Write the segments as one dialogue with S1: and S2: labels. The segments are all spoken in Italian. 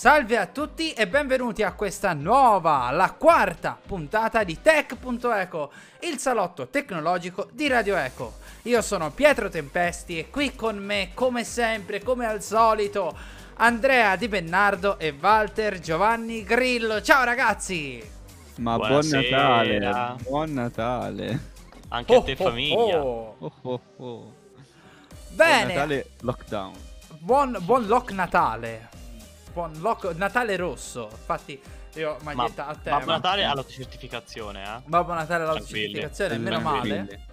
S1: Salve a tutti e benvenuti a questa nuova, la quarta puntata di Tech.eco, il salotto tecnologico di Radio Eco. Io sono Pietro Tempesti e qui con me, come sempre, come al solito, Andrea Di Bennardo e Walter Giovanni Grillo. Ciao ragazzi!
S2: Ma
S3: Buonasera.
S2: buon Natale, buon Natale.
S3: Anche a te
S1: Oh, oh,
S3: famiglia.
S1: oh.
S2: Oh, oh, oh.
S1: Bene,
S2: Buon Natale lockdown.
S1: buon, buon lock Natale. Buon lock Natale rosso. Infatti, io
S3: Ma
S1: maglietta a tema.
S3: Babbo Natale ha la certificazione, eh?
S1: Babbo Natale alla
S3: Tranquilli.
S1: certificazione, meno male.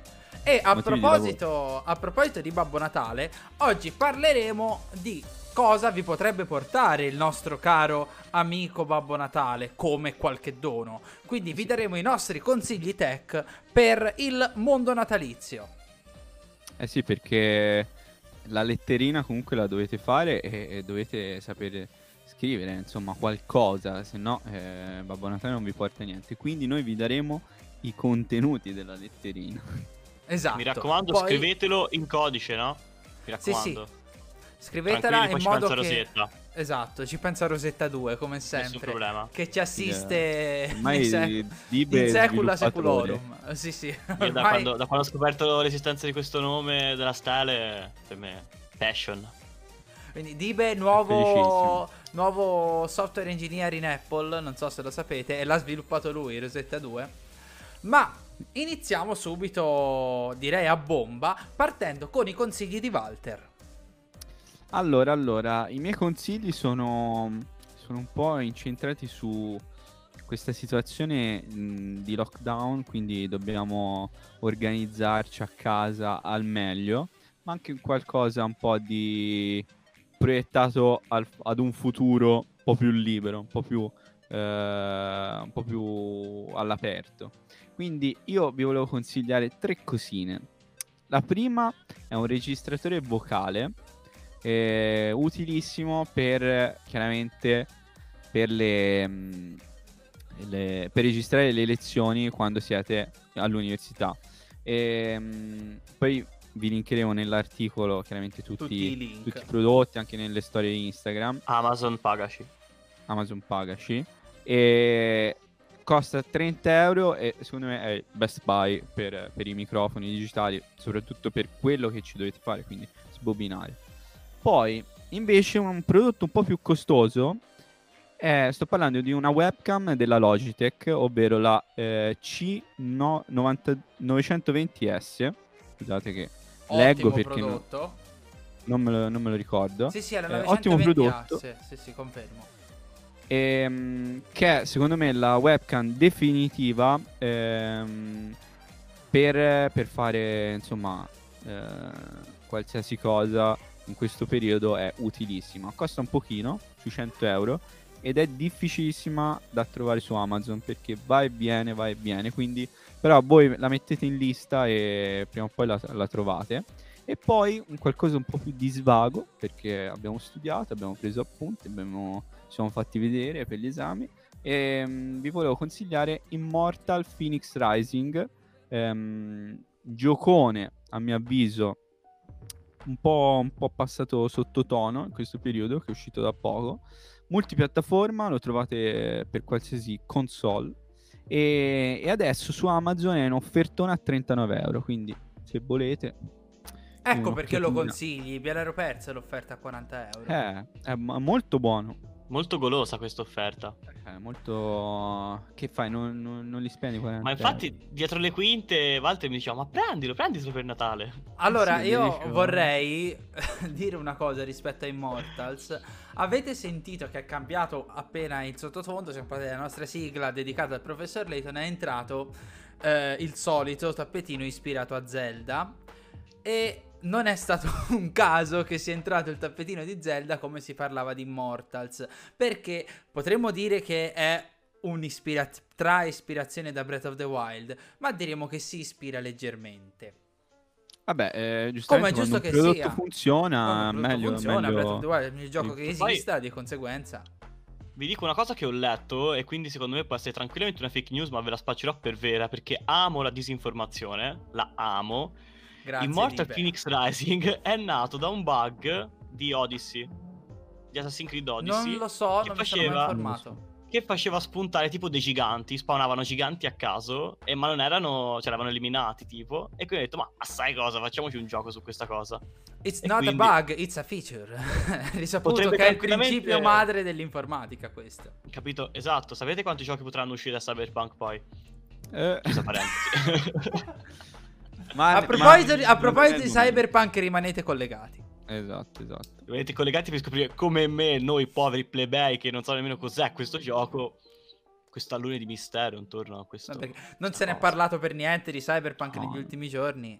S1: E a proposito, a proposito di Babbo Natale, oggi parleremo di cosa vi potrebbe portare il nostro caro amico Babbo Natale come qualche dono. Quindi vi daremo i nostri consigli tech per il mondo natalizio.
S2: Eh sì, perché la letterina comunque la dovete fare e, e dovete sapere scrivere, insomma, qualcosa, se no eh, Babbo Natale non vi porta niente. Quindi noi vi daremo i contenuti della letterina.
S1: Esatto.
S3: Mi raccomando,
S1: Poi
S3: scrivetelo in codice, no? Mi
S1: Sì,
S3: raccomando.
S1: Scrivetela in modo che
S3: Rosetta.
S1: Esatto, ci pensa Rosetta 2 come
S3: Nessun
S1: sempre.
S3: problema.
S1: Che ci assiste
S2: Ormai
S1: in, sec-
S2: Dibe
S1: in secula seculorum. Sì, sì.
S3: Io da
S1: Ormai-
S3: quando, da quando ho scoperto l'esistenza di questo nome della stele, per me, passion.
S1: Quindi Dibe, nuovo, nuovo software engineer in Apple, non so se lo sapete, e l'ha sviluppato lui, Rosetta 2. Ma iniziamo subito, direi a bomba, partendo con i consigli di Walter.
S2: Allora, allora, i miei consigli sono, sono un po' incentrati su questa situazione di lockdown, quindi dobbiamo organizzarci a casa al meglio, ma anche qualcosa un po' di proiettato al- ad un futuro un po' più libero, un po' più, eh, un po' più all'aperto. Quindi io vi volevo consigliare tre cosine. La prima è un registratore vocale eh, utilissimo per chiaramente per le, mm, le- per registrare le lezioni quando siete all'università e, mm, poi vi linkeremo nell'articolo chiaramente tutti,
S1: Tutti i
S2: tutti i prodotti anche nelle storie Instagram.
S3: Amazon pagaci.
S2: Amazon pagaci. E costa 30 euro e secondo me è il best buy per, per i microfoni digitali soprattutto per quello che ci dovete fare quindi sbobinare. Poi invece un prodotto un po' più costoso è- sto parlando di una webcam della Logitech ovvero la eh, C920S scusate che leggo perché no-
S1: prodotto.
S2: non, me lo, non me lo ricordo.
S1: Sì, sì, è
S2: Eh,
S1: 920
S2: ottimo prodotto.
S1: Sì, sì, sì, confermo.
S2: ehm, che è secondo me la webcam definitiva ehm, per, per fare insomma eh, qualsiasi cosa in questo periodo è utilissima. Costa un pochino sui 100 euro ed è difficilissima da trovare su Amazon perché va e viene va e viene. Quindi però voi la mettete in lista e prima o poi la, la trovate. E poi un qualcosa un po' più di svago perché abbiamo studiato abbiamo preso appunti abbiamo ci siamo fatti vedere per gli esami. E mm, vi volevo consigliare Immortal Phoenix Rising. Ehm, giocone a mio avviso un po', un po' passato sottotono in questo periodo che è uscito da poco. Multipiattaforma lo trovate per qualsiasi console e, e adesso su Amazon è un'offertona a 39 euro quindi se volete
S1: Ecco perché lo consigli. Vi l'ero persa l'offerta a 40 euro.
S2: eh, è mo- molto buono
S3: Molto golosa questa offerta.
S2: Eh, molto. Che fai? Non, non- non li spendi 40
S3: Ma infatti,
S2: euro?
S3: dietro le quinte, Walter mi diceva, ma prendilo, prendilo per Natale.
S1: Allora,
S2: Sì,
S1: io
S2: benissimo.
S1: vorrei dire una cosa rispetto a Immortals. Avete sentito che è cambiato appena il sottofondo? Siamo parlati della nostra sigla dedicata al professor Layton. È entrato eh, il solito tappetino ispirato a Zelda. E non è stato un caso che sia entrato il tappetino di Zelda come si parlava di Immortals. Perché potremmo dire che è un'ispira- tra ispirazione da Breath of the Wild, ma diremo che si ispira leggermente.
S2: Vabbè, eh, giustamente
S1: Come è giusto che
S2: prodotto
S1: sia.
S2: funziona,
S1: Quando il prodotto
S2: meglio,
S1: funziona,
S2: meglio-
S1: Breath of the Wild è il gioco che
S3: Poi-
S1: esista, di conseguenza.
S3: Vi dico una cosa che ho letto e quindi secondo me può essere tranquillamente una fake news, ma ve la spaccerò per vera perché amo la disinformazione, la amo.
S1: Grazie.
S3: Immortal
S1: Libe.
S3: Phoenix Rising è nato da un bug di Odyssey. di Assassin's Creed Odyssey.
S1: Non lo so, non mi sono mai
S3: faceva-
S1: informato.
S3: Che faceva spuntare tipo dei giganti, spawnavano giganti a caso, e ma non erano, ce l'avevano eliminati tipo. E quindi ho detto, ma sai cosa, facciamoci un gioco su questa cosa.
S1: It's
S3: E
S1: not
S3: quindi-
S1: a bug, it's a feature. Risaputo
S3: Potrebbe
S1: che è il principio madre dell'informatica questo.
S3: Capito? Esatto, sapete quanti giochi potranno uscire da Cyberpunk poi?
S2: Eh,
S3: Chiusa parentesi.
S2: ma-
S1: A proposito, di-
S2: ma-
S1: a proposito di. Cyberpunk rimanete collegati.
S2: Esatto, esatto.
S3: Rimanete collegati per scoprire come me, noi poveri plebei che non sanno nemmeno cos'è questo gioco, questo allure di mistero intorno a questo.
S1: No, non se ne è parlato per niente di Cyberpunk
S2: No.
S1: negli ultimi giorni.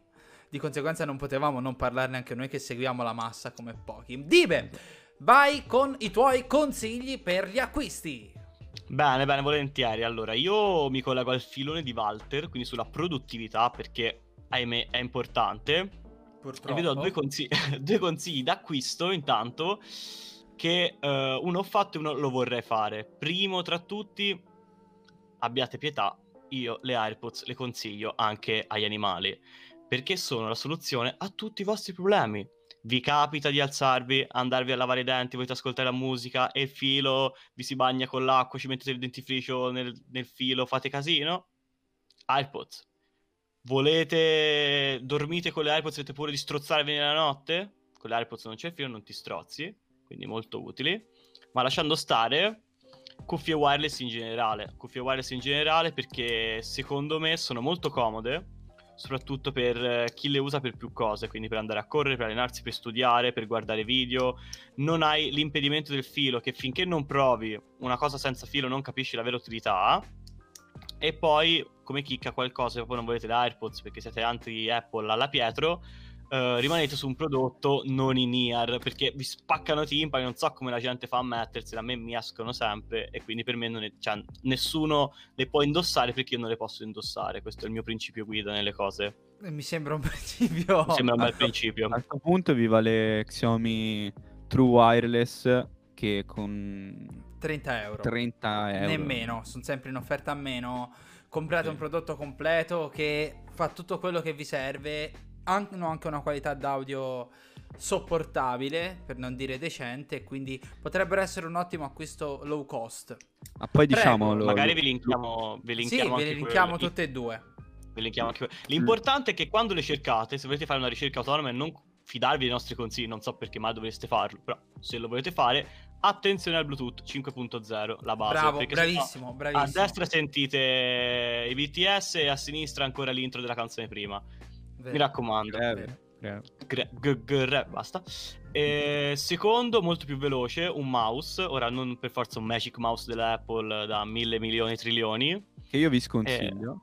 S1: Di conseguenza non potevamo non parlarne anche noi che seguiamo la massa come pochi. Dibe, vai con i tuoi consigli per gli acquisti.
S3: Bene, bene, volentieri. Allora, io mi collego al filone di Walter, quindi sulla produttività, perché ahimè è importante.
S1: Purtroppo.
S3: E vi do due, consigli, due consigli d'acquisto intanto che eh, uno ho fatto e uno lo vorrei fare. Primo tra tutti, abbiate pietà, io le AirPods le consiglio anche agli animali, perché sono la soluzione a tutti i vostri problemi. Vi capita di alzarvi, andarvi a lavare i denti, volete ascoltare la musica e il filo vi si bagna con l'acqua, ci mettete il dentifricio nel, nel filo, fate casino? AirPods. Volete dormite con le AirPods, siete pure di strozzarvi nella notte? Con le AirPods non c'è il filo, non ti strozzi, quindi molto utili. Ma lasciando stare, cuffie wireless in generale. Cuffie wireless in generale perché secondo me sono molto comode, soprattutto per eh, chi le usa per più cose, quindi per andare a correre, per allenarsi, per studiare, per guardare video. Non hai l'impedimento del filo che finché non provi una cosa senza filo non capisci la vera utilità. E poi, come chicca qualcosa, e poi non volete le AirPods perché siete anti-Apple alla Pietro, eh, rimanete su un prodotto non in ear perché vi spaccano i timpani, non so come la gente fa a mettersela, a me mi escono sempre e quindi per me non è- cioè, nessuno le può indossare perché io non le posso indossare, questo è il mio principio guida nelle cose.
S1: Eh, Mi sembra un principio.
S3: Mi sembra un bel principio.
S2: A questo punto viva le Xiaomi True Wireless che con
S1: 30 euro.
S2: 30 euro.
S1: Nemmeno, sono sempre in offerta a meno. Comprate
S2: Sì.
S1: un prodotto completo che fa tutto quello che vi serve. Hanno anche una qualità d'audio sopportabile, per non dire decente, quindi potrebbero essere un ottimo acquisto low cost.
S2: Ma poi
S1: Prego,
S2: diciamolo.
S3: Magari vi linkiamo, vi
S1: Sì,
S3: linkiamo
S1: ve
S3: anche
S1: li linkiamo
S3: quello-
S1: tutte e due.
S3: Que- L'importante è che quando le cercate, se volete fare una ricerca autonoma e non fidarvi dei nostri consigli, non so perché mai dovreste farlo, però se lo volete fare, attenzione al Bluetooth 5.0 la base.
S1: Bravo,
S3: perché sennò
S1: bravissimo,
S3: A
S1: bravissimo.
S3: destra sentite i BTS e a sinistra ancora l'intro della canzone prima.
S1: Vero.
S3: Mi raccomando.
S2: Eh.
S3: Gre- g- gre- basta. E secondo, molto più veloce, un mouse. Ora, non per forza un Magic Mouse dell'Apple da mille milioni trilioni.
S2: Che io vi sconsiglio.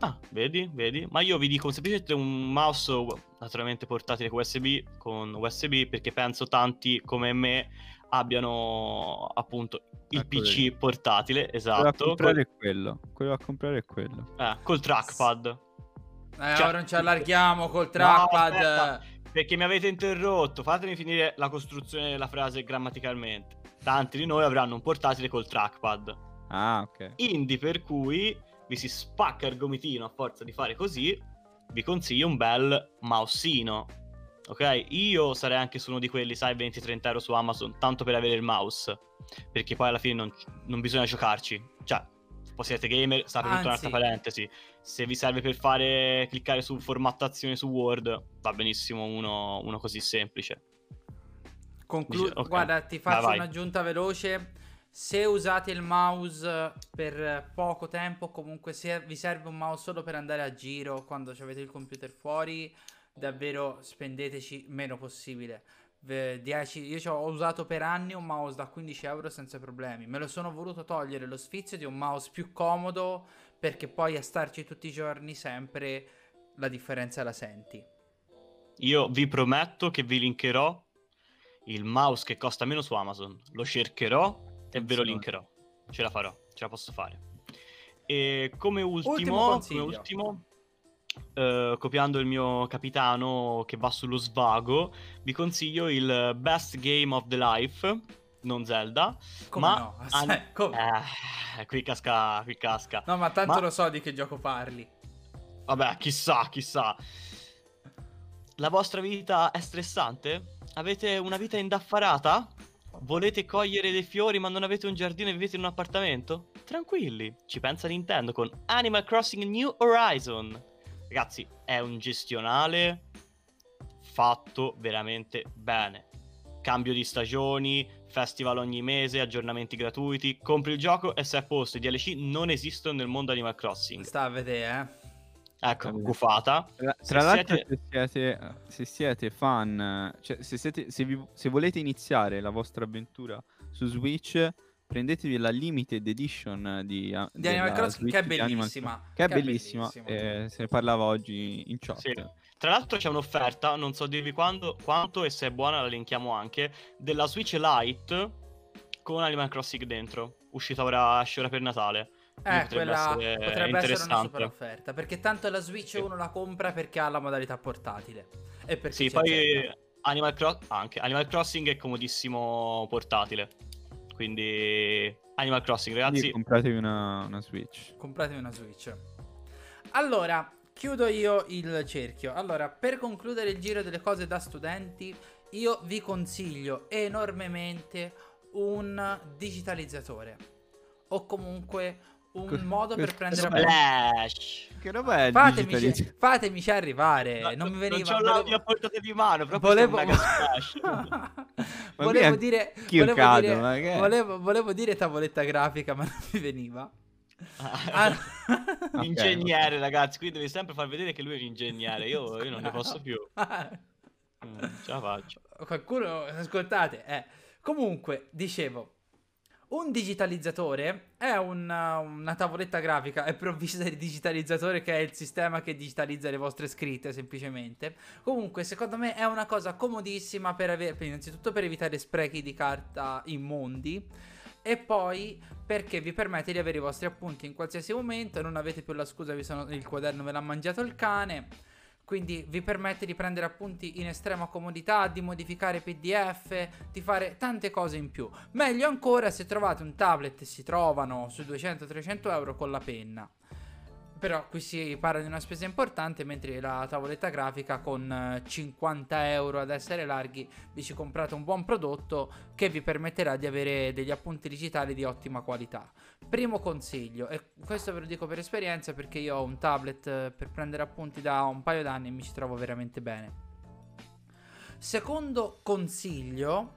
S3: Ah, vedi, vedi. Ma io vi dico semplicemente un mouse naturalmente portatile con USB, con USB perché penso tanti come me abbiano appunto il
S2: Ecco,
S3: PC
S2: vedi.
S3: portatile,
S2: Quello da
S3: esatto,
S2: comprare
S3: col,
S2: è quello. Quello da comprare è quello.
S3: eh, col trackpad.
S1: Eh,
S3: Cioè-
S1: ora non ci allarghiamo col
S3: No,
S1: trackpad.
S3: aspetta, perché mi avete interrotto, fatemi finire la costruzione della frase grammaticalmente. Tanti di noi avranno un portatile col trackpad.
S2: Ah, ok.
S3: Indie per cui vi si spacca il gomitino a forza di fare così, vi consiglio un bel mausino. Ok? Io sarei anche su uno di quelli, sai, 20-30 euro su Amazon, tanto per avere il mouse. Perché poi alla fine non, non bisogna giocarci. Cioè, poi siete gamer, sta per un'altra parentesi. Se vi serve per fare cliccare su formattazione su Word, va benissimo uno, uno così semplice.
S1: Conclu-
S3: Dice- ok.
S1: Guarda, ti
S3: Vai,
S1: faccio
S3: vai.
S1: un'aggiunta veloce. Se usate il mouse per poco tempo, comunque se vi serve un mouse solo per andare a giro quando avete il computer fuori, davvero spendeteci meno possibile. Ve- 10 io ho usato per anni un mouse da 15 euro senza problemi. Me lo sono voluto togliere lo sfizio di un mouse più comodo perché poi a starci tutti i giorni sempre la differenza la senti.
S3: Io vi prometto che vi linkerò il mouse che costa meno su Amazon. Lo cercherò e ve lo linkerò. Ce la farò, ce la posso fare. E come ultimo,
S1: Ultimo
S3: come ultimo eh, copiando il mio capitano che va sullo svago, vi consiglio il Best Game of the Life, non Zelda.
S1: Come
S3: ma
S1: no?
S3: an-
S1: Sai, come-
S3: Eh, qui casca, qui casca.
S1: No, ma tanto
S3: Ma-
S1: lo so di che gioco parli.
S3: Vabbè, chissà, chissà. La vostra vita è stressante? Avete una vita indaffarata? Volete cogliere dei fiori ma non avete un giardino e vivete in un appartamento? Tranquilli, ci pensa Nintendo con Animal Crossing New Horizon. Ragazzi, è un gestionale fatto veramente bene. Cambio di stagioni, festival ogni mese, aggiornamenti gratuiti. Compri il gioco e sei a posto. I DLC non esistono nel mondo Animal Crossing.
S1: Sta a vedere, eh.
S3: Ecco, gufata.
S2: Tra,
S3: Se
S2: tra l'altro,
S3: siete-
S2: se, siete, se siete fan, cioè se, siete, se, vi- se volete iniziare la vostra avventura su Switch, prendetevi la limited edition di, a-
S1: Di Animal Crossing, che è bellissima.
S2: Che è
S1: che è
S2: bellissima.
S1: bellissima.
S2: eh, se ne parlava oggi in chat.
S3: Sì. Tra l'altro c'è un'offerta, non so dirvi quando, quanto e se è buona la linkiamo anche, della Switch Lite con Animal Crossing dentro. Uscita ora, esce ora per Natale.
S1: Eh,
S3: potrebbe
S1: quella
S3: essere
S1: potrebbe essere una super offerta. Perché tanto la Switch
S3: Sì.
S1: uno la compra perché ha la modalità portatile. E perché
S3: Sì, poi. Animal, Cro- anche, Animal Crossing è comodissimo portatile. Quindi Animal Crossing,
S2: Quindi
S3: ragazzi.
S2: compratevi una, una Switch.
S1: Compratevi una Switch. Allora, chiudo io il cerchio. Allora, per concludere il giro delle cose da studenti, io vi consiglio enormemente un digitalizzatore. O comunque un modo per prendere.
S3: Splash.
S2: Che roba è il
S1: Fatemi,
S2: digitalizz-
S1: fatemici arrivare.
S3: No,
S1: non mi
S3: non
S1: veniva.
S3: c'ho
S1: volevo-
S3: l'audio a portata di mano, proprio
S1: Volevo, volevo dire, volevo,
S2: cado,
S1: dire volevo, volevo dire tavoletta grafica, ma non mi veniva. Ah,
S2: Ok,
S3: ingegnere, ragazzi, qui devi sempre far vedere che lui è un ingegnere. Io, io non ne posso più.
S1: Ah,
S3: Mm, ce la faccio.
S1: Qualcuno, ascoltate, eh. Comunque, dicevo, un digitalizzatore è una, una tavoletta grafica, è provvista di digitalizzatore che è il sistema che digitalizza le vostre scritte semplicemente. Comunque, secondo me è una cosa comodissima per avere, innanzitutto per evitare sprechi di carta immondi. E poi perché vi permette di avere i vostri appunti in qualsiasi momento, non avete più la scusa, sono, il quaderno me l'ha mangiato il cane. Quindi vi permette di prendere appunti in estrema comodità, di modificare PDF, di fare tante cose in più. Meglio ancora se trovate un tablet e si trovano sui 200-300 euro con la penna. Però qui si parla di una spesa importante, mentre la tavoletta grafica con eh, 50 euro ad essere larghi vi ci comprate un buon prodotto che vi permetterà di avere degli appunti digitali di ottima qualità. Primo consiglio, e questo ve lo dico per esperienza perché io ho un tablet eh, per prendere appunti da un paio d'anni e mi ci trovo veramente bene. Secondo consiglio,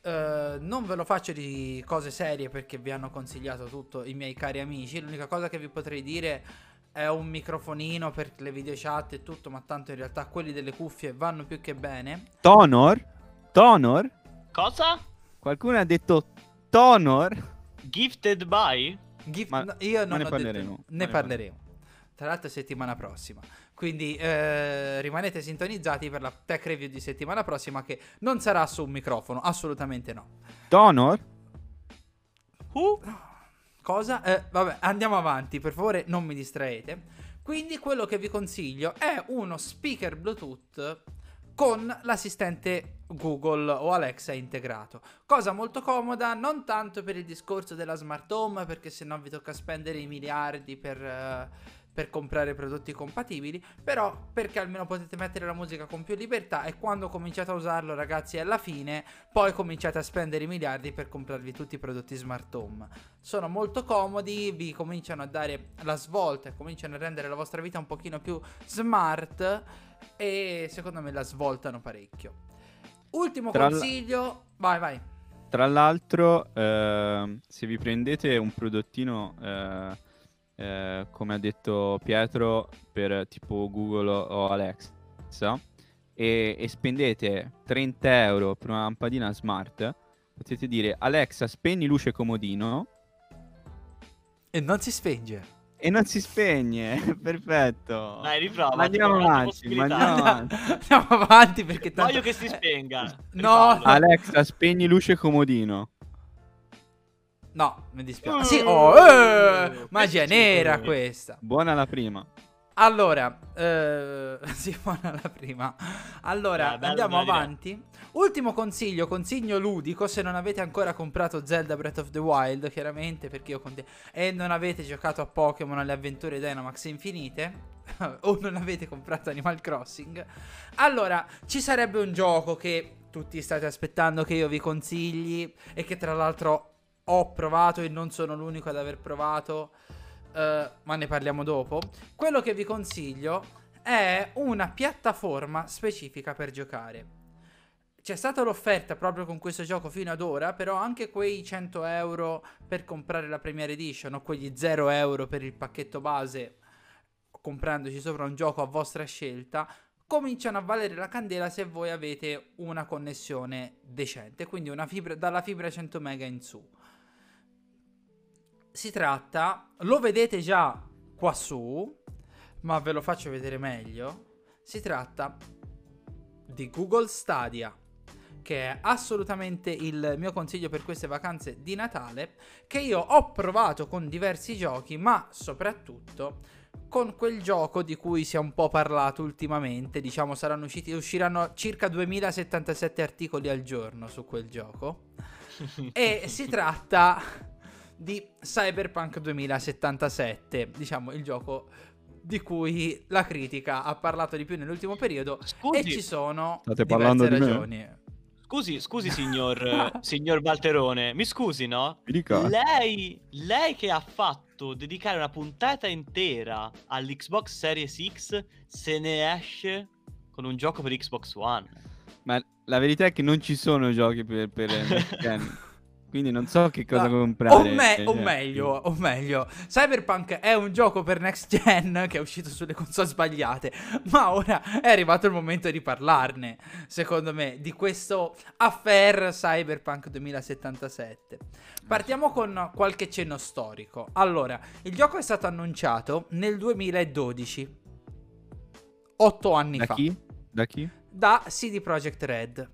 S1: eh, non ve lo faccio di cose serie perché vi hanno consigliato tutto i miei cari amici. L'unica cosa che vi potrei dire è un microfonino per le video chat e tutto, ma tanto in realtà quelli delle cuffie vanno più che bene.
S2: Tonor? Tonor?
S3: Cosa?
S2: Qualcuno ha detto Tonor?
S3: Gifted by?
S1: Gift-
S2: Ma-
S1: no, io
S2: ma
S1: non
S2: ne
S1: ho
S2: parleremo,
S1: detto- ne
S2: ne
S1: parleremo. Tra l'altro settimana prossima. Quindi eh, rimanete sintonizzati per la tech review di settimana prossima che non sarà su un microfono, assolutamente no.
S2: Tonor?
S3: Uh,
S1: Cosa? Eh, vabbè, andiamo avanti, per favore non mi distraete. Quindi quello che vi consiglio è uno speaker Bluetooth con l'assistente Google o Alexa integrato. Cosa molto comoda, non tanto per il discorso della smart home, perché sennò vi tocca spendere i miliardi per, eh, per comprare prodotti compatibili, però perché almeno potete mettere la musica con più libertà e quando cominciate a usarlo ragazzi alla fine, poi cominciate a spendere i miliardi per comprarvi tutti i prodotti smart home. Sono molto comodi, vi cominciano a dare la svolta e cominciano a rendere la vostra vita un pochino più smart e secondo me la svoltano parecchio. Ultimo
S2: Tra l-
S1: consiglio, vai vai.
S2: Tra l'altro, ehm, se vi prendete un prodottino, eh, eh, come ha detto Pietro, per tipo Google o- o Alexa, e, e spendete 30 euro per una lampadina smart, potete dire Alexa, spegni luce comodino
S1: E non si spenge.
S2: E non si spegne. Perfetto.
S3: dai, riprova.
S2: Ma andiamo avanti, ma andiamo avanti.
S1: Andiamo avanti perché tanto...
S3: Voglio che si spenga.
S1: No.
S2: Alexa, spegni luce comodino.
S1: No, mi dispiace.
S3: Uh,
S1: sì, oh, eh,
S3: questi
S1: magia nera questa.
S2: Buona la prima.
S1: Allora, eh, sì, buona la prima. Allora,
S3: Eh,
S1: andiamo avanti. Ultimo consiglio, consiglio ludico, se non avete ancora comprato Zelda Breath of the Wild, chiaramente, perché io con te, e non avete giocato a Pokémon alle avventure Dynamax infinite, o non avete comprato Animal Crossing, allora, ci sarebbe un gioco che tutti state aspettando che io vi consigli e che tra l'altro ho provato e non sono l'unico ad aver provato, uh, ma ne parliamo dopo. Quello che vi consiglio è una piattaforma specifica per giocare. C'è stata l'offerta proprio con questo gioco fino ad ora, però anche quei 100 euro per comprare la Premier Edition o quegli 0 euro per il pacchetto base, comprandoci sopra un gioco a vostra scelta, cominciano a valere la candela se voi avete una connessione decente, quindi fibra, dalla fibra 100 mega in su. Si tratta, lo vedete già qua su, ma ve lo faccio vedere meglio. Si tratta di Google Stadia che è assolutamente il mio consiglio per queste vacanze di Natale, che io ho provato con diversi giochi, ma soprattutto con quel gioco di cui si è un po' parlato ultimamente, diciamo saranno usciti, usciranno circa 2077 articoli al giorno su quel gioco, e si tratta di Cyberpunk 2077, diciamo il gioco di cui la critica ha parlato di più nell'ultimo periodo Scusi, e ci sono
S2: State diverse
S1: ragioni.
S2: Me?
S3: Scusi, scusi signor, signor Valterone, mi scusi no?
S2: Mi dica.
S3: Lei, lei che ha fatto dedicare una puntata intera all'Xbox Series X se ne esce con un gioco per Xbox One.
S2: Ma la verità è che non ci sono giochi per, per Quindi non so che cosa no, comprare.
S1: O, me- o, meglio, o meglio, Cyberpunk è un gioco per next gen che è uscito sulle console sbagliate. Ma ora è arrivato il momento di parlarne, secondo me, di questo affair Cyberpunk 2077. Partiamo con qualche cenno storico. Allora, il gioco è stato annunciato nel 2012. Otto anni
S2: da
S1: fa.
S2: Da chi? Da chi?
S1: Da CD Projekt Red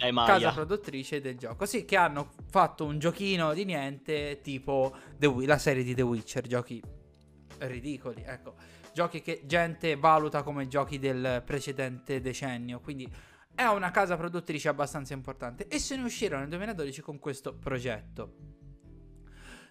S3: eh,
S1: casa produttrice del gioco. Sì, che hanno fatto un giochino di niente tipo The, la serie di The Witcher, giochi ridicoli, ecco. Giochi che gente valuta come giochi del precedente decennio, quindi è una casa produttrice abbastanza importante e se ne uscirono nel 2012 con questo progetto.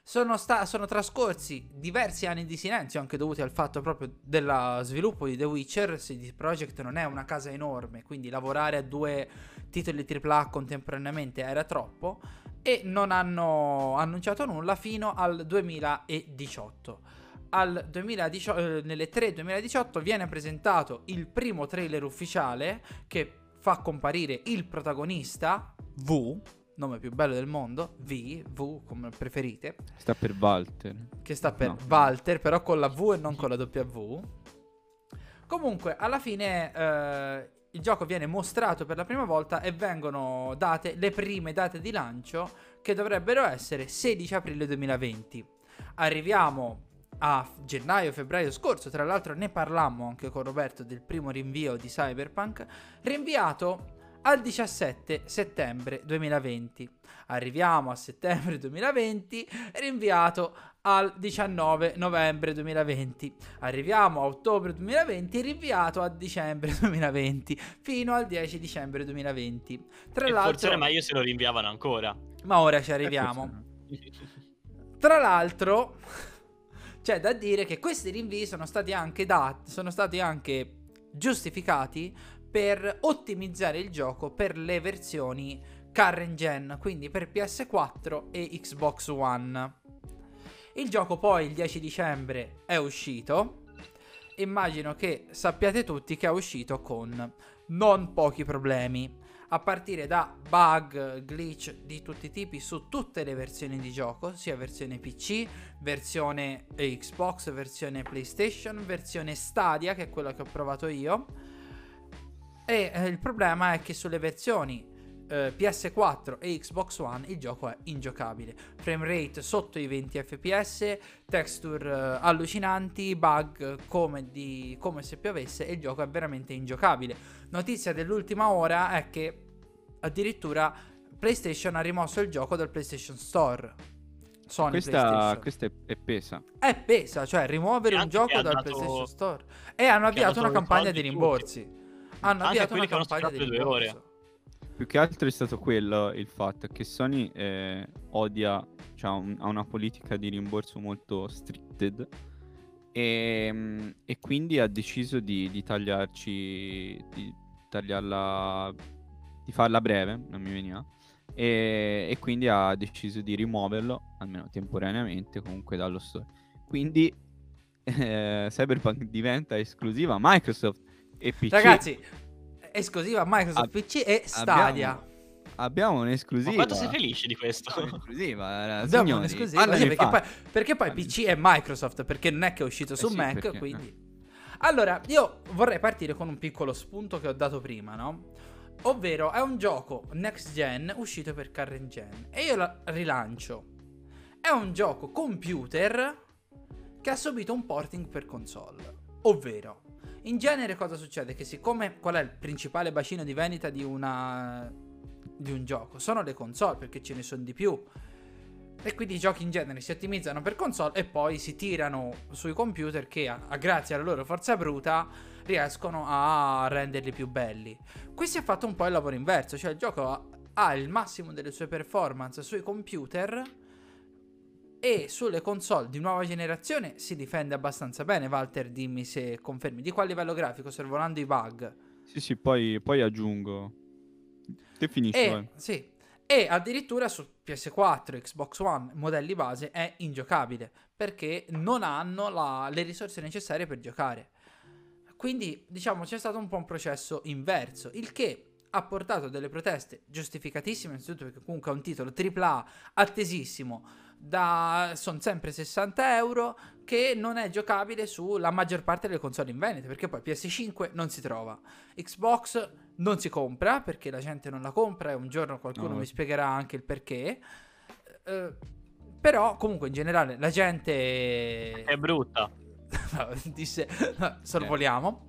S1: Sono, sta- sono, trascorsi diversi anni di silenzio, anche dovuti al fatto proprio dello sviluppo di The Witcher. CD Projekt non è una casa enorme, quindi lavorare a due titoli AAA contemporaneamente era troppo. E non hanno annunciato nulla fino al 2018. Al 2018 eh, nelle 3 2018 viene presentato il primo trailer ufficiale che fa comparire il protagonista V nome più bello del mondo, V, V come preferite.
S2: Sta per Walter.
S1: Che sta per no. Walter, però con la V e non con la W. Comunque, alla fine eh, il gioco viene mostrato per la prima volta e vengono date le prime date di lancio che dovrebbero essere 16 aprile 2020. Arriviamo a gennaio-febbraio scorso, tra l'altro ne parlammo anche con Roberto del primo rinvio di Cyberpunk, rinviato al 17 settembre 2020. Arriviamo a settembre 2020, rinviato al 19 novembre 2020. Arriviamo a ottobre 2020, rinviato a dicembre 2020, fino al 10 dicembre 2020.
S3: Tra e l'altro... Forse era meglio se lo rinviavano ancora.
S1: Ma ora ci arriviamo. Tra l'altro, c'è da dire che questi rinvii sono stati anche dati, sono stati anche giustificati per ottimizzare il gioco per le versioni current gen, quindi per PS4 e Xbox One. Il gioco poi il 10 dicembre è uscito. Immagino che sappiate tutti che è uscito con non pochi problemi, a partire da bug, glitch di tutti i tipi su tutte le versioni di gioco, sia versione PC, versione Xbox, versione PlayStation, versione Stadia, che è quella che ho provato io e eh, il problema è che sulle versioni eh, PS4 e Xbox One il gioco è ingiocabile. Frame rate sotto i 20 fps, texture eh, allucinanti, bug come, di, come se piovesse e il gioco è veramente ingiocabile. Notizia dell'ultima ora è che addirittura PlayStation ha rimosso il gioco dal PlayStation Store.
S2: Sony questa, questa è, è, pesa.
S1: È pesa, cioè rimuovere un gioco dal PlayStation Store. E hanno avviato una campagna di rimborsi.
S3: Hanno Anche avviato una campagna di due ore.
S2: Più che altro è stato quello il fatto che Sony eh, odia, cioè, un, ha una politica di rimborso molto stricted e, e quindi ha deciso di, di tagliarci, di tagliarla di farla breve, non mi veniva. E, e quindi ha deciso di rimuoverlo, almeno temporaneamente, comunque dallo store. Quindi eh, Cyberpunk diventa esclusiva Microsoft e PC.
S1: Ragazzi, esclusiva Microsoft
S2: Ab-
S1: PC e Stadia.
S2: Abbiamo, abbiamo un'esclusiva.
S3: Ma quanto sei felice di questo?
S2: Un'esclusiva, eh,
S1: Abbiamo
S2: signori.
S1: un'esclusiva, sì, perché, poi, perché poi PC è Microsoft, perché non è che è uscito su
S2: sì,
S1: Mac,
S2: perché-
S1: quindi... Allora, io vorrei partire con un piccolo spunto che ho dato prima, no? Ovvero, è un gioco next gen uscito per current gen. E io la rilancio. È un gioco computer che ha subito un porting per console. Ovvero, in genere cosa succede? Che siccome qual è il principale bacino di vendita di una di un gioco? Sono le console, perché ce ne sono di più. E quindi i giochi in genere si ottimizzano per console e poi si tirano sui computer che, a, a- grazie alla loro forza bruta, riescono a renderli più belli. Qui si è fatto un po' il lavoro inverso, cioè il gioco ha, ha il massimo delle sue performance sui computer e sulle console di nuova generazione si difende abbastanza bene. Walter, dimmi se confermi. Di qual livello grafico, sorvolando i bug.
S2: Sì, sì, poi, poi aggiungo. Te finisci,
S1: E,
S2: vai.
S1: sì. e addirittura su PS4, Xbox One, modelli base è ingiocabile perché non hanno la- le risorse necessarie per giocare. Quindi, diciamo, c'è stato un po' un processo inverso, il che ha portato delle proteste giustificatissime, innanzitutto perché comunque è un titolo AAA attesissimo, da sono sempre 60 euro, che non è giocabile sulla maggior parte delle console in vendita, perché poi PS5 non si trova, Xbox non si compra perché la gente non la compra e un giorno qualcuno
S2: No.
S1: mi spiegherà anche il perché. Eh, però comunque in generale la gente
S3: È brutta.
S1: Disse sorvoliamo.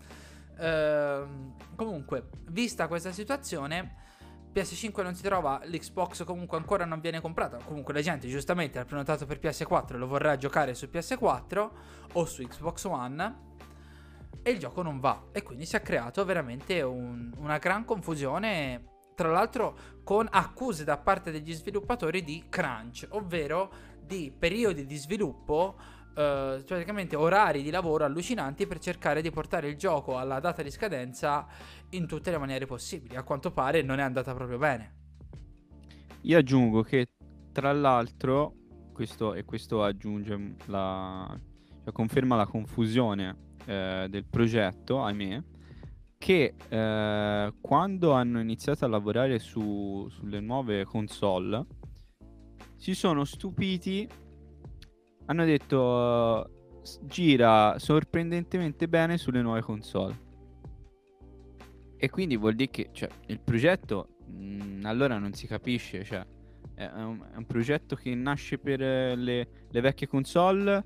S1: Ehm, comunque, vista questa situazione, PS5 non si trova, l'Xbox comunque ancora non viene comprata. Comunque la gente giustamente ha prenotato per PS4 e lo vorrà giocare su PS4 o su Xbox One. E il gioco non va. E quindi si è creato veramente un- una gran confusione. Tra l'altro con accuse da parte degli sviluppatori di crunch, ovvero di periodi di sviluppo eh, praticamente orari di lavoro allucinanti per cercare di portare il gioco alla data di scadenza in tutte le maniere possibili. A quanto pare non è andata proprio bene.
S2: Io aggiungo che tra l'altro, questo, e questo aggiunge la, cioè conferma la confusione eh, del progetto, ahimè, che eh, quando hanno iniziato a lavorare su- sulle nuove console si sono stupiti, hanno detto gira sorprendentemente bene sulle nuove console. E quindi vuol dire che cioè, il progetto mh, allora non si capisce, cioè è un, è un progetto che nasce per eh, le, le vecchie console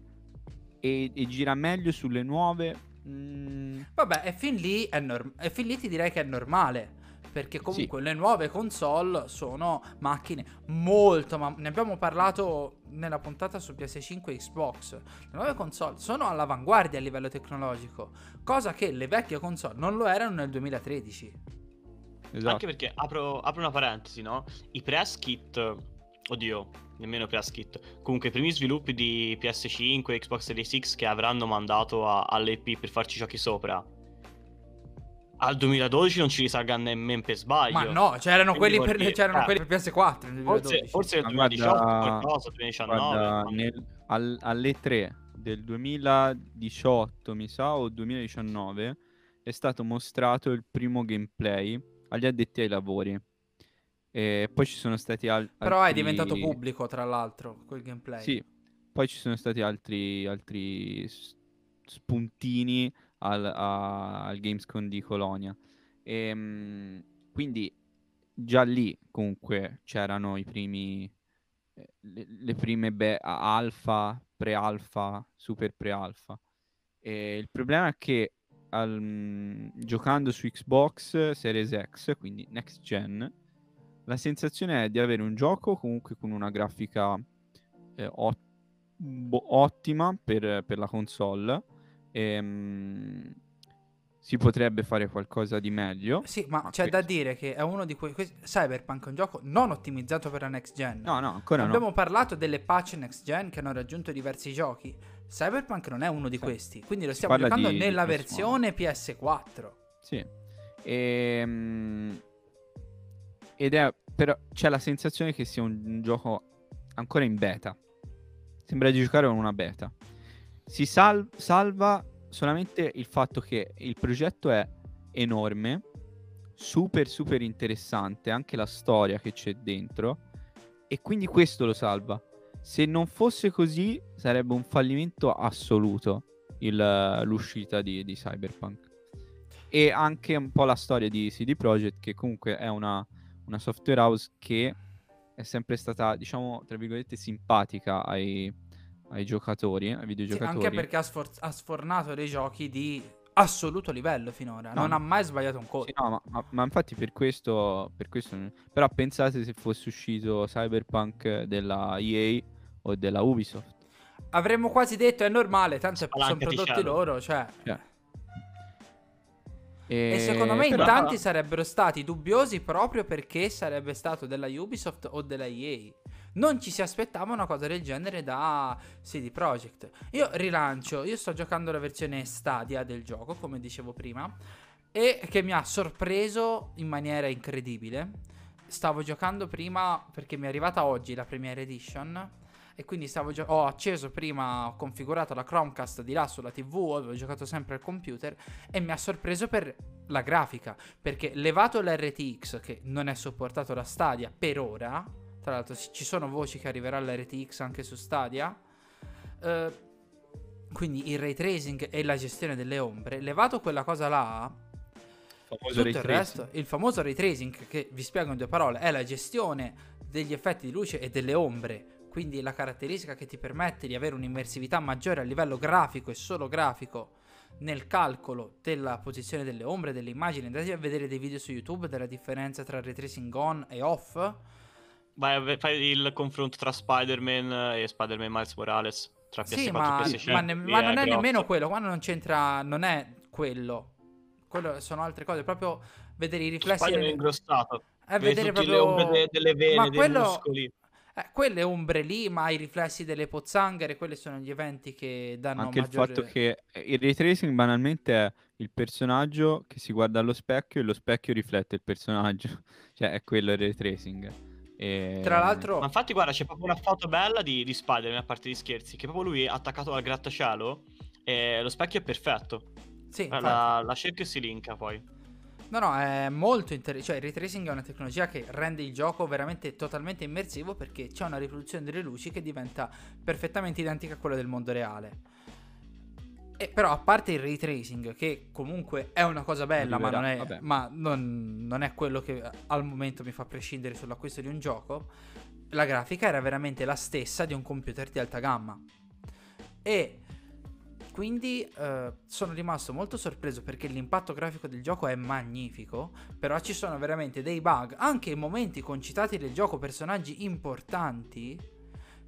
S2: e, e gira meglio sulle nuove. mm,
S1: Vabbè, e fin lì, è norm- e fin lì ti direi che è normale. Perché comunque le nuove console sono macchine molto. Ma ne abbiamo parlato nella puntata su PS5 e Xbox. Le nuove console sono all'avanguardia a livello tecnologico. Cosa che le vecchie console non lo erano nel 2013.
S2: esatto.
S3: Anche perché apro, apro una parentesi, no? I press kit, oddio, nemmeno press kit. Comunque, i primi sviluppi di PS5 e Xbox Series X che avranno mandato a- all'EP per farci giochi sopra. Al 2012 non ci risalga nemmeno per sbaglio.
S1: Ma no, c'erano, quelli per,
S3: dire-
S1: c'erano
S3: eh.
S1: quelli per PS4 nel 2012.
S3: Forse, forse nel
S2: Ma
S3: 2018
S2: guarda-
S3: qualcosa, 2019.
S2: Guarda,
S3: ma-
S2: nel- al- alle 3 del 2018, mi sa, o 2019, è stato mostrato il primo gameplay agli addetti ai lavori. E poi ci sono stati al- altri...
S1: Però è diventato pubblico, tra l'altro, quel gameplay.
S2: Sì, poi ci sono stati altri, altri spuntini al, a- al Gamescom di Colonia. Ehm, quindi già lì comunque c'erano i primi, eh, le, le prime be- alfa, pre-alfa, super pre-alfa. E il problema è che al- mm, giocando su Xbox Series X, quindi next gen, la sensazione è di avere un gioco comunque con una grafica eh, ot- ottima per, per la console. Ehm, si potrebbe fare qualcosa di meglio.
S1: Sì, ma
S2: Ma
S1: c'è
S2: questo-
S1: da dire che è uno di quei. Cyberpunk è un gioco non ottimizzato per la next gen.
S2: No, no, ancora no.
S1: Abbiamo parlato delle patch next gen che hanno raggiunto diversi giochi. Cyberpunk non è uno di
S2: Sì.
S1: questi. Quindi lo
S2: Si
S1: stiamo giocando
S2: di- di
S1: nella
S2: PS1.
S1: versione PS4.
S2: Sì. Ehm, ed è però c'è la sensazione che sia un, un gioco ancora in beta. Sembra di giocare con una beta. Si sal- salva solamente il fatto che il progetto è enorme, super super interessante, anche la storia che c'è dentro e quindi questo lo salva. Se non fosse così sarebbe un fallimento assoluto il, l'uscita di, di Cyberpunk. E anche un po' la storia di CD Projekt che comunque è una, una software house che è sempre stata, diciamo, tra virgolette, simpatica ai, ai giocatori, ai videogiocatori.
S1: Sì, anche perché ha, sfor- ha, sfornato dei giochi di assoluto livello finora. No, non ha mai sbagliato un colpo.
S2: Sì, no, ma, ma, ma, infatti per questo, per questo. Però pensate se fosse uscito Cyberpunk della EA o della Ubisoft.
S1: Avremmo quasi detto è normale, tanto sono prodotti loro, cioè... cioè. E... e, secondo me Però... in tanti sarebbero stati dubbiosi proprio perché sarebbe stato della Ubisoft o della EA. Non ci si aspettava una cosa del genere da CD Projekt. Io rilancio, io sto giocando la versione Stadia del gioco, come dicevo prima, e che mi ha sorpreso in maniera incredibile. Stavo giocando prima perché mi è arrivata oggi la Premiere Edition e quindi gio- ho acceso prima, ho configurato la Chromecast di là sulla TV, ho giocato sempre al computer e mi ha sorpreso per la grafica, perché levato l'RTX che non è supportato da Stadia per ora, tra l'altro ci sono voci che arriverà l'RTX anche su Stadia, eh, quindi il ray tracing e la gestione delle ombre, levato quella cosa là,
S2: tutto il resto,
S1: il famoso ray tracing che vi spiego in due parole, è la gestione degli effetti di luce e delle ombre quindi la caratteristica che ti permette di avere un'immersività maggiore a livello grafico e solo grafico nel calcolo della posizione delle ombre, delle immagini. Andate a vedere dei video su YouTube della differenza tra retracing on e off.
S3: Vai, fai il confronto tra Spider-Man e Spider-Man Miles Morales. Tra PS4 sì,
S1: ma,
S3: e PS5.
S1: Ma, ne, ma non è nemmeno quello. Quando non c'entra, non è quello. Quello sono altre cose. Proprio vedere i riflessi.
S3: Spider-Man nel... ingrossato.
S1: È vedere proprio le ombre
S3: delle vene, ma dei quello... muscoli
S1: eh, quelle ombre lì, ma i riflessi delle pozzanghere, quelli sono gli eventi che danno
S2: Anche
S1: maggiore...
S2: il fatto che il ray tracing banalmente è il personaggio che si guarda allo specchio e lo specchio riflette il personaggio. cioè è quello il ray tracing. E...
S1: Tra l'altro...
S3: Ma infatti guarda, c'è proprio una foto bella di, di Spider-Man, a parte di scherzi, che proprio lui è attaccato al grattacielo e lo specchio è perfetto.
S1: Sì,
S3: la, la cerchio si linka poi.
S1: No, no, è molto interessante. Cioè, il ray tracing è una tecnologia che rende il gioco veramente totalmente immersivo perché c'è una riproduzione delle luci che diventa perfettamente identica a quella del mondo reale. E però, a parte il ray tracing, che comunque è una cosa bella, ma, non è, ma non, non è quello che al momento mi fa prescindere sull'acquisto di un gioco, la grafica era veramente la stessa di un computer di alta gamma. E quindi eh, sono rimasto molto sorpreso perché l'impatto grafico del gioco è magnifico, però ci sono veramente dei bug, anche in momenti concitati del gioco, personaggi importanti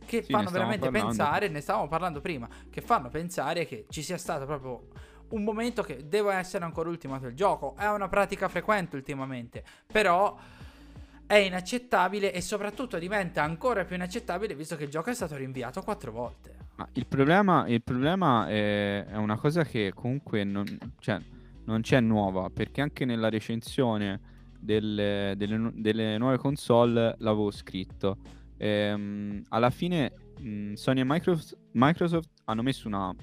S1: che sì, fanno veramente parlando. pensare, ne stavamo parlando prima, che fanno pensare che ci sia stato proprio un momento che deve essere ancora ultimato il gioco. È una pratica frequente ultimamente, però è inaccettabile e soprattutto diventa ancora più inaccettabile visto che il gioco è stato rinviato quattro volte.
S2: Ma il problema, il problema è, è, una cosa che comunque non, cioè, non, c'è nuova, perché anche nella recensione delle, delle, delle nuove console l'avevo scritto. Ehm, alla fine mh, Sony e Microsoft, Microsoft, hanno messo una,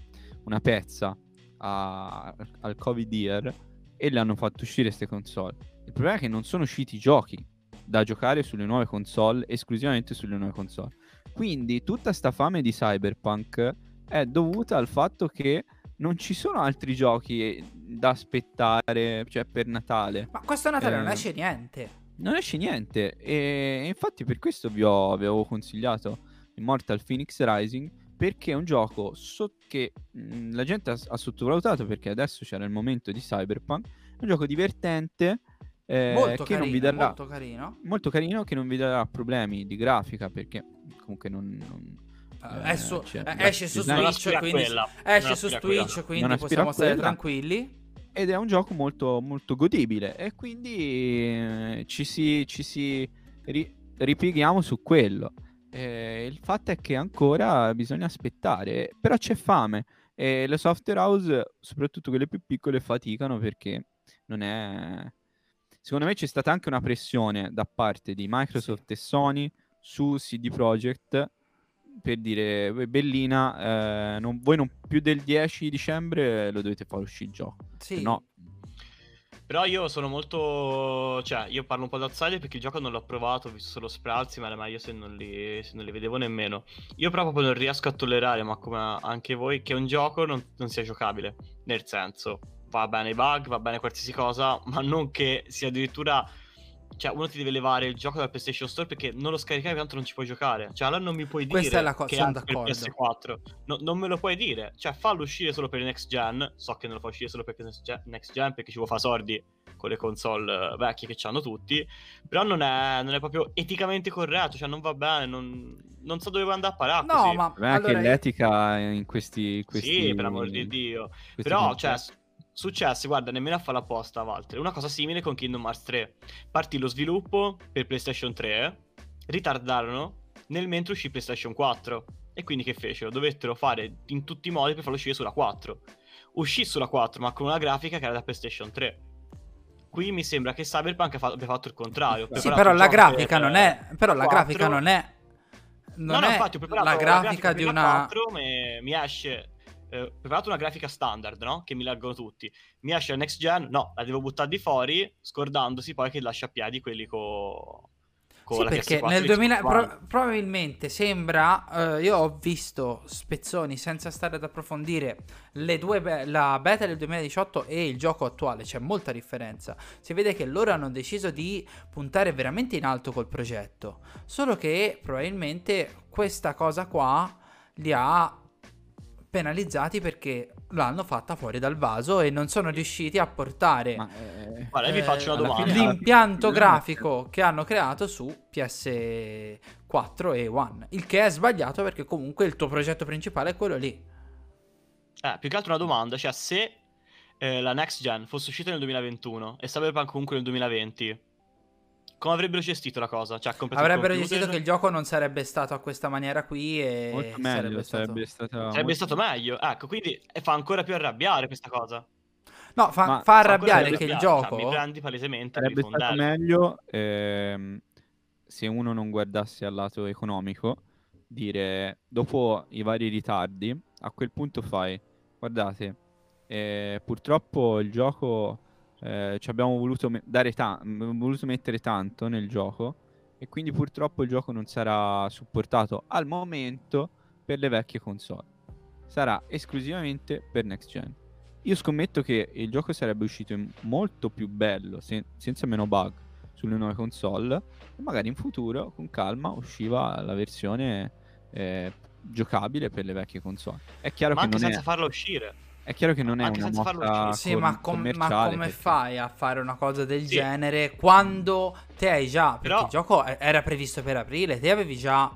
S2: una pezza a, al Covid Year e le hanno fatto uscire queste console. Il problema è che non sono usciti giochi da giocare sulle nuove console, esclusivamente sulle nuove console. Quindi tutta sta fame di Cyberpunk è dovuta al fatto che non ci sono altri giochi da aspettare, cioè per Natale.
S1: Ma questo Natale eh, non esce niente.
S2: Non esce niente e infatti per questo vi ho, avevo consigliato Immortal Phoenix Rising perché è un gioco so- che mh, la gente ha, ha, sottovalutato perché adesso c'era il momento di Cyberpunk, è un gioco divertente
S1: eh, molto che carino, non vi darà, molto carino.
S2: Molto carino che non vi darà problemi di grafica perché comunque non... non
S1: uh, eh, su, cioè, eh, esce su Switch, quindi, esce su Twitch, quindi possiamo stare tranquilli.
S2: Ed è un gioco molto, molto godibile. E quindi eh, ci si, ci si ri, ripieghiamo su quello. Eh, il fatto è che ancora bisogna aspettare, però c'è fame. E le software house, soprattutto quelle più piccole, faticano perché non è secondo me c'è stata anche una pressione da parte di Microsoft e Sony su CD Projekt per dire "Voi, Bellina, eh, non- voi non più del 10 dicembre lo dovete far uscire il gioco.
S1: Sì.
S2: Se no,
S3: Però io sono molto. Cioè, io parlo un po' da outsider perché il gioco non l'ho provato, ho visto solo sprazzi, ma era meglio se non, li, se non li vedevo nemmeno. Io proprio non riesco a tollerare, ma come anche voi, che un gioco non, non sia giocabile. Nel senso, va bene i bug, va bene qualsiasi cosa, ma non che sia addirittura. Cioè, uno ti deve levare il gioco dal PlayStation Store perché non lo scaricavi tanto non ci puoi giocare. Cioè, allora non mi puoi dire
S1: Questa è la co-
S3: che
S1: sono
S3: anche per
S1: d'accordo.
S3: PS4. No- non me lo puoi dire. Cioè, fallo uscire solo per il next gen. So che non lo fa uscire solo per next gen, perché ci vuole fare soldi con le console eh, vecchie che hanno tutti. Però non è, non è proprio eticamente corretto. Cioè, non va bene. Non, non so dove andare a parare.
S1: No,
S3: così.
S1: ma
S2: anche
S1: allora,
S2: l'etica in questi, questi
S3: Sì, per amor di Dio.
S2: questi
S3: Però,
S2: concetti.
S3: cioè, successe, guarda, nemmeno a fare apposta, Walter. Una cosa simile con Kingdom Hearts 3. Partì lo sviluppo per PlayStation 3, ritardarono, nel mentre uscì PlayStation 4. E quindi che fecero? Dovettero fare in tutti i modi per farlo uscire sulla 4. Uscì sulla 4, ma con una grafica che era da PlayStation 3. Qui mi sembra che Cyberpunk abbia fatto il contrario.
S1: Sì,
S3: Preparato
S1: però la grafica
S3: per,
S1: non è. Però la
S3: 4.
S1: grafica non è. Non
S3: no, no,
S1: è
S3: infatti ho preparato
S1: la grafica di
S3: per la
S1: una.
S3: 4, mi, mi esce. Eh, ho preparato una grafica standard, no? Che mi leggono tutti. Mi esce la next gen, no, la devo buttare di fuori, scordandosi poi che lascia a piedi quelli co- con
S1: Sì,
S3: la
S1: perché
S3: PS4
S1: nel
S3: di
S1: 2000
S3: tutti
S1: pro- probabilmente sembra. eh, io ho visto spezzoni senza stare ad approfondire le due be- la beta del 2018 e il gioco attuale. C'è molta differenza. Si vede che loro hanno deciso di puntare veramente in alto col progetto. Solo che probabilmente questa cosa qua li ha penalizzati perché l'hanno fatta fuori dal vaso e non sono riusciti a portare
S2: Ma, eh,
S3: Guarda, vi
S1: eh,
S3: faccio una
S2: alla
S3: domanda.
S2: fine-
S1: l'impianto grafico che hanno creato su PS4 e One. Il che è sbagliato perché comunque il tuo progetto principale è quello lì.
S3: Eh, più che altro una domanda, cioè se eh, la next gen fosse uscita nel 2021 e Cyberpunk comunque nel 2020, come avrebbero gestito la cosa? Cioè,
S1: Avrebbero gestito che il gioco non sarebbe stato a questa maniera qui e
S2: molto meglio,
S1: sarebbe stato...
S2: sarebbe stata...
S3: Sarebbe stato meglio. Ecco, quindi fa ancora più arrabbiare questa cosa.
S1: No, fa, fa arrabbiare che il gioco...
S3: Cioè, mi prendi palesemente
S2: Sarebbe stato meglio ehm, se uno non guardasse al lato economico, dire dopo i vari ritardi, a quel punto fai, guardate, eh, purtroppo il gioco eh, ci abbiamo voluto, me- dare ta- voluto mettere tanto nel gioco e quindi purtroppo il gioco non sarà supportato al momento per le vecchie console. Sarà esclusivamente per next gen. Io scommetto che il gioco sarebbe uscito molto più bello, se- senza meno bug, sulle nuove console. E magari in futuro, con calma, usciva la versione eh, giocabile per le vecchie console. È chiaro
S3: Ma
S2: che
S3: anche
S2: non è,
S3: senza farla uscire.
S2: È chiaro che non è
S3: anche
S2: una
S3: farlo
S2: mossa
S3: uscire.
S1: Sì, ma, com- ma come
S2: perché-
S1: fai a fare una cosa del
S3: Sì.
S1: genere quando te hai già... Perché
S3: Però-
S1: il gioco era previsto per aprile, te avevi già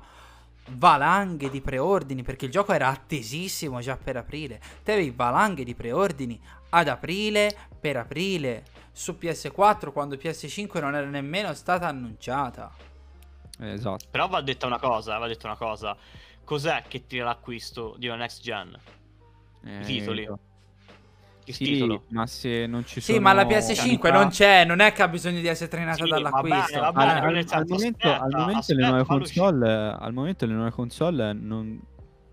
S1: valanghe di preordini, perché il gioco era attesissimo già per aprile. Te avevi valanghe di preordini ad aprile, per aprile, su PS4 quando PS5 non era nemmeno stata annunciata.
S2: Esatto.
S3: Però va detta una cosa, va detta una cosa. Cos'è che tira l'acquisto di una next gen?
S2: Eh,
S3: I titoli. Il
S2: Sì,
S3: titolo.
S2: ma se non ci
S1: Sì,
S2: sono...
S1: ma la PS5
S2: qualità-
S1: non c'è, non è che ha bisogno di essere trainata
S3: Sì,
S1: dall'acquisto.
S3: va bene, va
S2: Al,
S3: bene,
S2: al- al momento, al
S3: aspetta,
S2: momento le
S3: aspetta,
S2: console, al momento le nuove console non,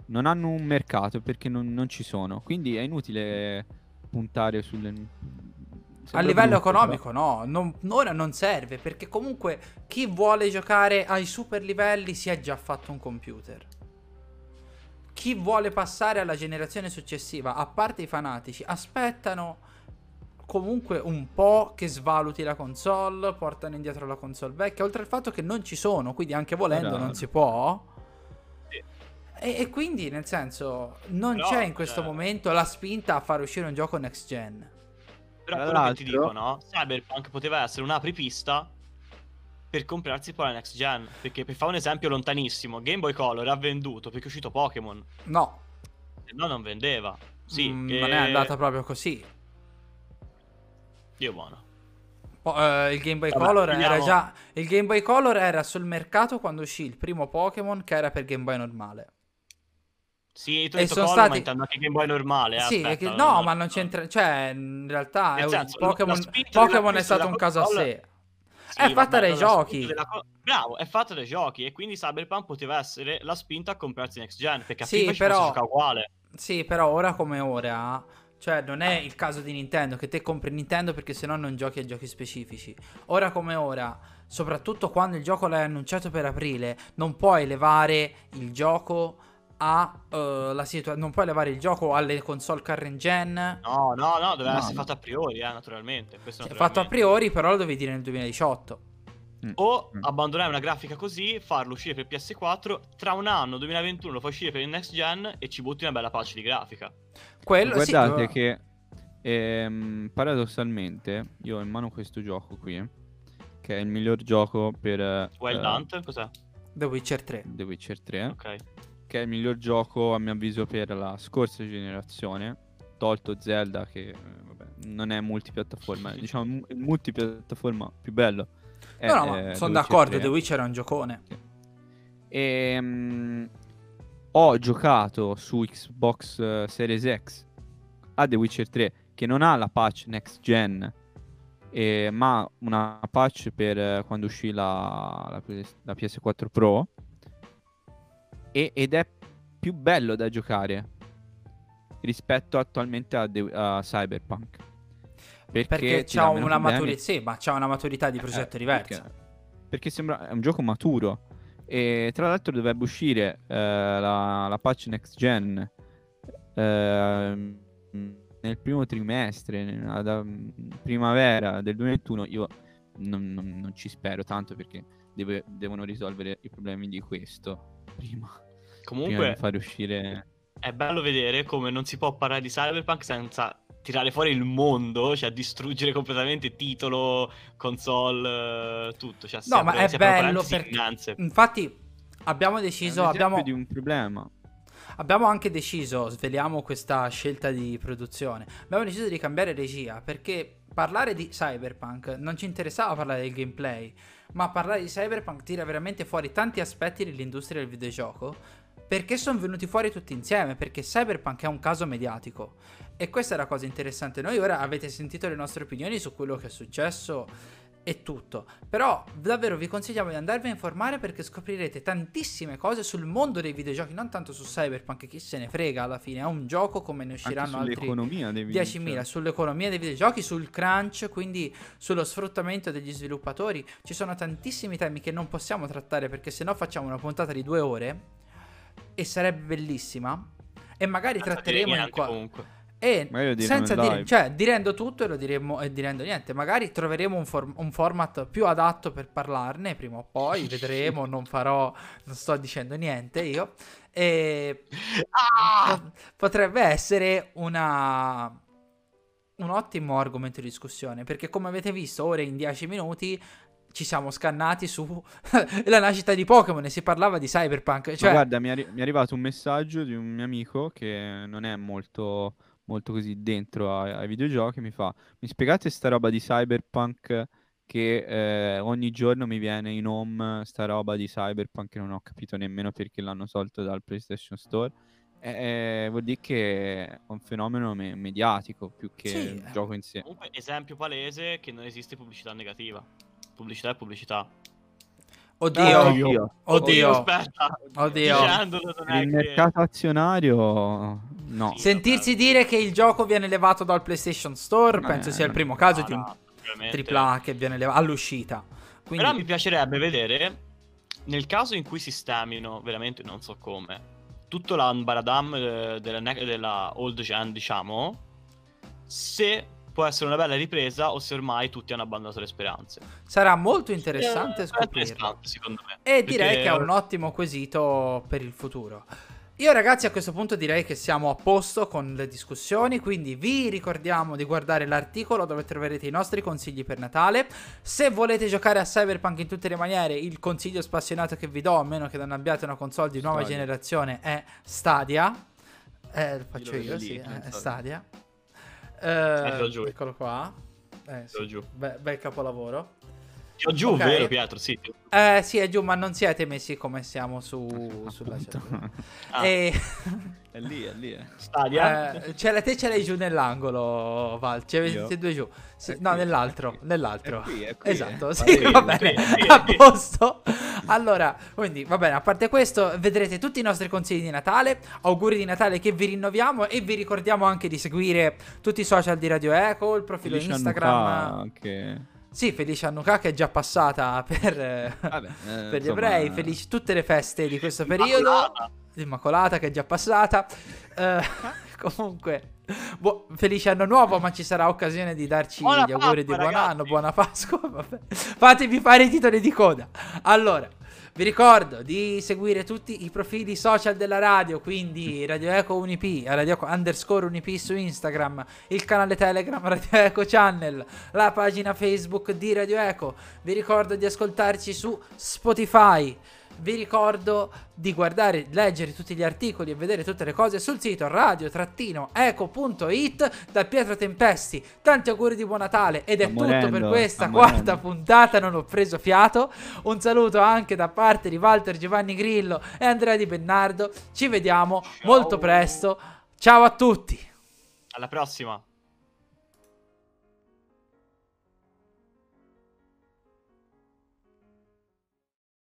S2: non hanno un mercato perché non, non ci sono. Quindi è inutile puntare sulle.
S1: A
S2: sembra
S1: livello
S2: brutto,
S1: economico no, non- ora non serve perché comunque chi vuole giocare ai super livelli si è già fatto un computer. Chi vuole passare alla generazione successiva, a parte i fanatici, aspettano comunque un po' che svaluti la console, portano indietro la console vecchia, oltre al fatto che non ci sono, quindi anche volendo non si può.
S3: Sì.
S1: E, e quindi nel senso non
S3: Però,
S1: c'è in questo
S3: cioè-
S1: momento la spinta a far uscire un gioco next gen.
S3: Però quello che ti dico, no? Cyberpunk poteva essere un'apripista per comprarsi poi la next gen. Perché per fare un esempio lontanissimo, Game Boy Color ha venduto perché è uscito Pokémon.
S1: No,
S3: no non vendeva. Sì,
S1: Mm,
S3: che-
S1: non è andata proprio così.
S3: Dio buono.
S1: Po- eh, il Game Boy
S3: Vabbè,
S1: Color era
S3: finiamo.
S1: già. Il Game Boy Color era sul mercato quando uscì il primo Pokémon che era per Game Boy normale.
S3: Sì, tu
S1: E
S3: hai detto
S1: sono
S3: color,
S1: stati-
S3: ma anche Game Boy normale. eh,
S1: Sì,
S3: aspetta,
S1: che-
S3: no,
S1: no,
S3: no,
S1: ma non c'entra. Cioè, in realtà
S3: Nel
S1: è un-
S3: senso, la-
S1: Pokémon, Pokémon è stato un caso a sé.
S3: Sì,
S1: è fatta dai giochi.
S3: co- Bravo, è fatta dai giochi e quindi Cyberpunk poteva essere la spinta a comprarsi Next Gen, perché a
S1: Sì, però-
S3: giocare uguale.
S1: Sì, però ora come ora. Cioè, non è il caso di Nintendo che te compri Nintendo perché sennò non giochi a giochi specifici. Ora come ora, soprattutto quando il gioco l'hai annunciato per aprile, non puoi levare il gioco a eh, la situazione. Non puoi levare il gioco alle console current gen.
S3: No, no, no, doveva
S2: No,
S3: essere
S2: no.
S3: fatto a priori, eh, naturalmente. questo
S1: Cioè,
S3: naturalmente.
S1: fatto a priori, però lo devi dire nel 2018.
S2: Mm.
S3: O
S2: Mm.
S3: abbandonare una grafica così, farlo uscire per PS4, tra un anno, 2021, lo fai uscire per il next gen e ci butti una bella pace di grafica.
S1: Quello sì,
S2: Guardate
S1: doveva-
S2: che ehm, paradossalmente io ho in mano questo gioco qui, che è il miglior gioco per eh,
S3: Wild Hunt, cos'è?
S1: The Witcher 3.
S2: The Witcher 3,
S3: Ok.
S2: Che è il miglior gioco a mio avviso per la scorsa generazione, tolto Zelda che eh, vabbè, non è multipiattaforma, diciamo il multipiattaforma più bello. è,
S1: No, no,
S2: eh, The
S1: sono d'accordo.
S2: 3.
S1: The Witcher è un giocone.
S2: E mm, ho giocato su Xbox eh, Series X a The Witcher 3 che non ha la patch next gen, eh, ma una patch per eh, quando uscì la, la PS- la PS4 Pro. E- ed è più bello da giocare rispetto attualmente a, The- a Cyberpunk. Perché,
S1: Perché c'ha una maturità. Sì, c'ha una maturità di progetto
S2: Eh,
S1: diversa.
S2: Perché, perché sembra è un gioco maturo. E tra l'altro dovrebbe uscire eh, la, la patch next gen ehm, nel primo trimestre, nella- da- primavera del 2021. Io non, non- non ci spero tanto perché deve- devono risolvere i problemi di questo prima
S3: Comunque
S2: di fare uscire.
S3: è bello vedere come non si può parlare di Cyberpunk senza tirare fuori il mondo, cioè distruggere completamente titolo, console, eh, tutto. Cioè,
S1: No, ma è bello perché-. Infatti, abbiamo
S2: È
S1: deciso. Abbiamo,
S2: di un problema.
S1: abbiamo anche deciso. Sveliamo questa scelta di produzione. Abbiamo deciso di cambiare regia perché parlare di Cyberpunk non ci interessava parlare del gameplay. Ma parlare di Cyberpunk tira veramente fuori tanti aspetti dell'industria del videogioco. Perché sono venuti fuori tutti insieme? Perché Cyberpunk è un caso mediatico. E questa è la cosa interessante. Noi ora avete sentito le nostre opinioni su quello che è successo e tutto. Però davvero vi consigliamo di andarvi a informare perché scoprirete tantissime cose sul mondo dei videogiochi, non tanto su Cyberpunk, chi se ne frega alla fine, è un gioco come ne usciranno altri
S2: sull'economia dei
S1: 10.000
S2: videogiochi.
S1: sull'economia dei videogiochi, sul crunch, quindi sullo sfruttamento degli sviluppatori. Ci sono tantissimi temi che non possiamo trattare perché sennò facciamo una puntata di due ore e sarebbe bellissima. E magari
S3: Senza
S1: tratteremo in
S3: niente,
S1: qua.
S3: comunque.
S1: E senza dire, cioè, direndo tutto e lo diremmo e direndo niente, magari troveremo un, form- un format più adatto per parlarne prima o poi, vedremo, non farò, non sto dicendo niente io. E
S3: Ah!
S1: po- potrebbe essere una un ottimo argomento di discussione, perché come avete visto, ora in 10 minuti ci siamo scannati su la nascita di Pokémon e si parlava di Cyberpunk,
S2: Ma
S1: cioè
S2: guarda, mi è, arri- mi è arrivato un messaggio di un mio amico che non è molto, molto così dentro ai, ai videogiochi. Mi fa: Mi spiegate sta roba di Cyberpunk? Che eh, ogni giorno mi viene in home sta roba di Cyberpunk che non ho capito nemmeno perché l'hanno tolto dal PlayStation Store. Eh, eh, vuol dire che è un fenomeno me- mediatico più che
S1: Sì,
S2: il
S1: eh.
S2: gioco in sé.
S3: Comunque, esempio palese che non esiste pubblicità negativa. Pubblicità è pubblicità.
S1: oddio,
S2: Oddio.
S1: oddio,
S3: aspetta.
S1: oddio.
S2: Il mercato azionario, no.
S3: Sì.
S1: Sentirsi dire che il gioco viene levato dal PlayStation Store,
S2: Eh,
S1: penso sia il primo caso
S3: Ah,
S1: di un
S3: no, veramente.
S1: AAA che viene levato all'uscita. Quindi
S3: Però mi piacerebbe vedere, nel caso in cui sistemino, veramente non so come, tutto l'ambaradam eh, della, della old gen, diciamo, se può essere una bella ripresa o se ormai tutti hanno abbandonato le speranze.
S1: sarà molto interessante
S3: Eh,
S1: scoprirlo.
S3: interessante, secondo me.
S1: E direi
S3: Perché-
S1: che è un ottimo quesito per il futuro. Io ragazzi a questo punto direi che siamo a posto con le discussioni, quindi vi ricordiamo di guardare l'articolo dove troverete i nostri consigli per Natale. Se volete giocare a Cyberpunk in tutte le maniere, il consiglio spassionato che vi do, a meno che non abbiate una console di nuova
S2: Stadia.
S1: generazione, è Stadia. Eh, lo faccio
S2: Io
S1: io,
S2: vedo
S1: sì,
S2: lì,
S1: è
S2: so.
S1: Stadia. Eh,
S3: giù.
S1: eccolo qua. Eh, sì.
S3: Giù.
S1: Be- bel capolavoro.
S3: Ti ho giù,
S1: Ok.
S3: vero Pietro? Sì.
S1: Eh, sì, è giù, ma non siete messi come siamo su, sulla chat.
S3: Ah,
S1: E
S2: È lì, è lì. eh.
S3: Stadia.
S1: eh, ce la, te ce l'hai giù nell'angolo, Val. Ce l'avete
S2: Io?
S1: due giù. Sì, no,
S2: qui,
S1: nell'altro.
S2: è qui.
S1: Nell'altro.
S2: È qui, è qui,
S1: Esatto,
S2: eh.
S1: sì, va bene. A posto. Allora, quindi va bene, a parte questo, vedrete tutti i nostri consigli di Natale. Auguri di Natale che vi rinnoviamo e vi ricordiamo anche di seguire tutti i social di Radio Eco, il profilo
S2: Felice
S1: Instagram.
S2: Hanukkah, Che...
S1: Sì, Felice Hanukkah che è già passata per,
S2: Vabbè, eh,
S1: per gli
S2: insomma,
S1: ebrei. Felici tutte le feste di questo periodo.
S3: Immacolata.
S1: L'Immacolata che è già passata. Eh, comunque, buo- felice anno nuovo, ma ci sarà occasione di darci
S3: Buona
S1: gli auguri di
S3: Pasqua,
S1: buon
S3: ragazzi.
S1: anno, buona Pasqua. vabbè. Fatemi fare i titoli di coda. Allora, vi ricordo di seguire tutti i profili social della radio, quindi Radio Eco Unip, Radio Eco underscore Unip su Instagram, il canale Telegram Radio Eco Channel, la pagina Facebook di Radio Eco. Vi ricordo di ascoltarci su Spotify. Vi ricordo di guardare, leggere tutti gli articoli e vedere tutte le cose sul sito radio-eco.it da Pietro Tempesti. Tanti auguri di buon Natale ed è
S2: Sta
S1: tutto per
S2: morendo,
S1: questa
S2: sta
S1: quarta
S2: morendo.
S1: puntata. Non ho preso fiato. Un saluto anche da parte di Walter Giovanni Grillo e Andrea Di Bennardo. Ci vediamo molto presto. Ciao a tutti.
S3: Alla prossima.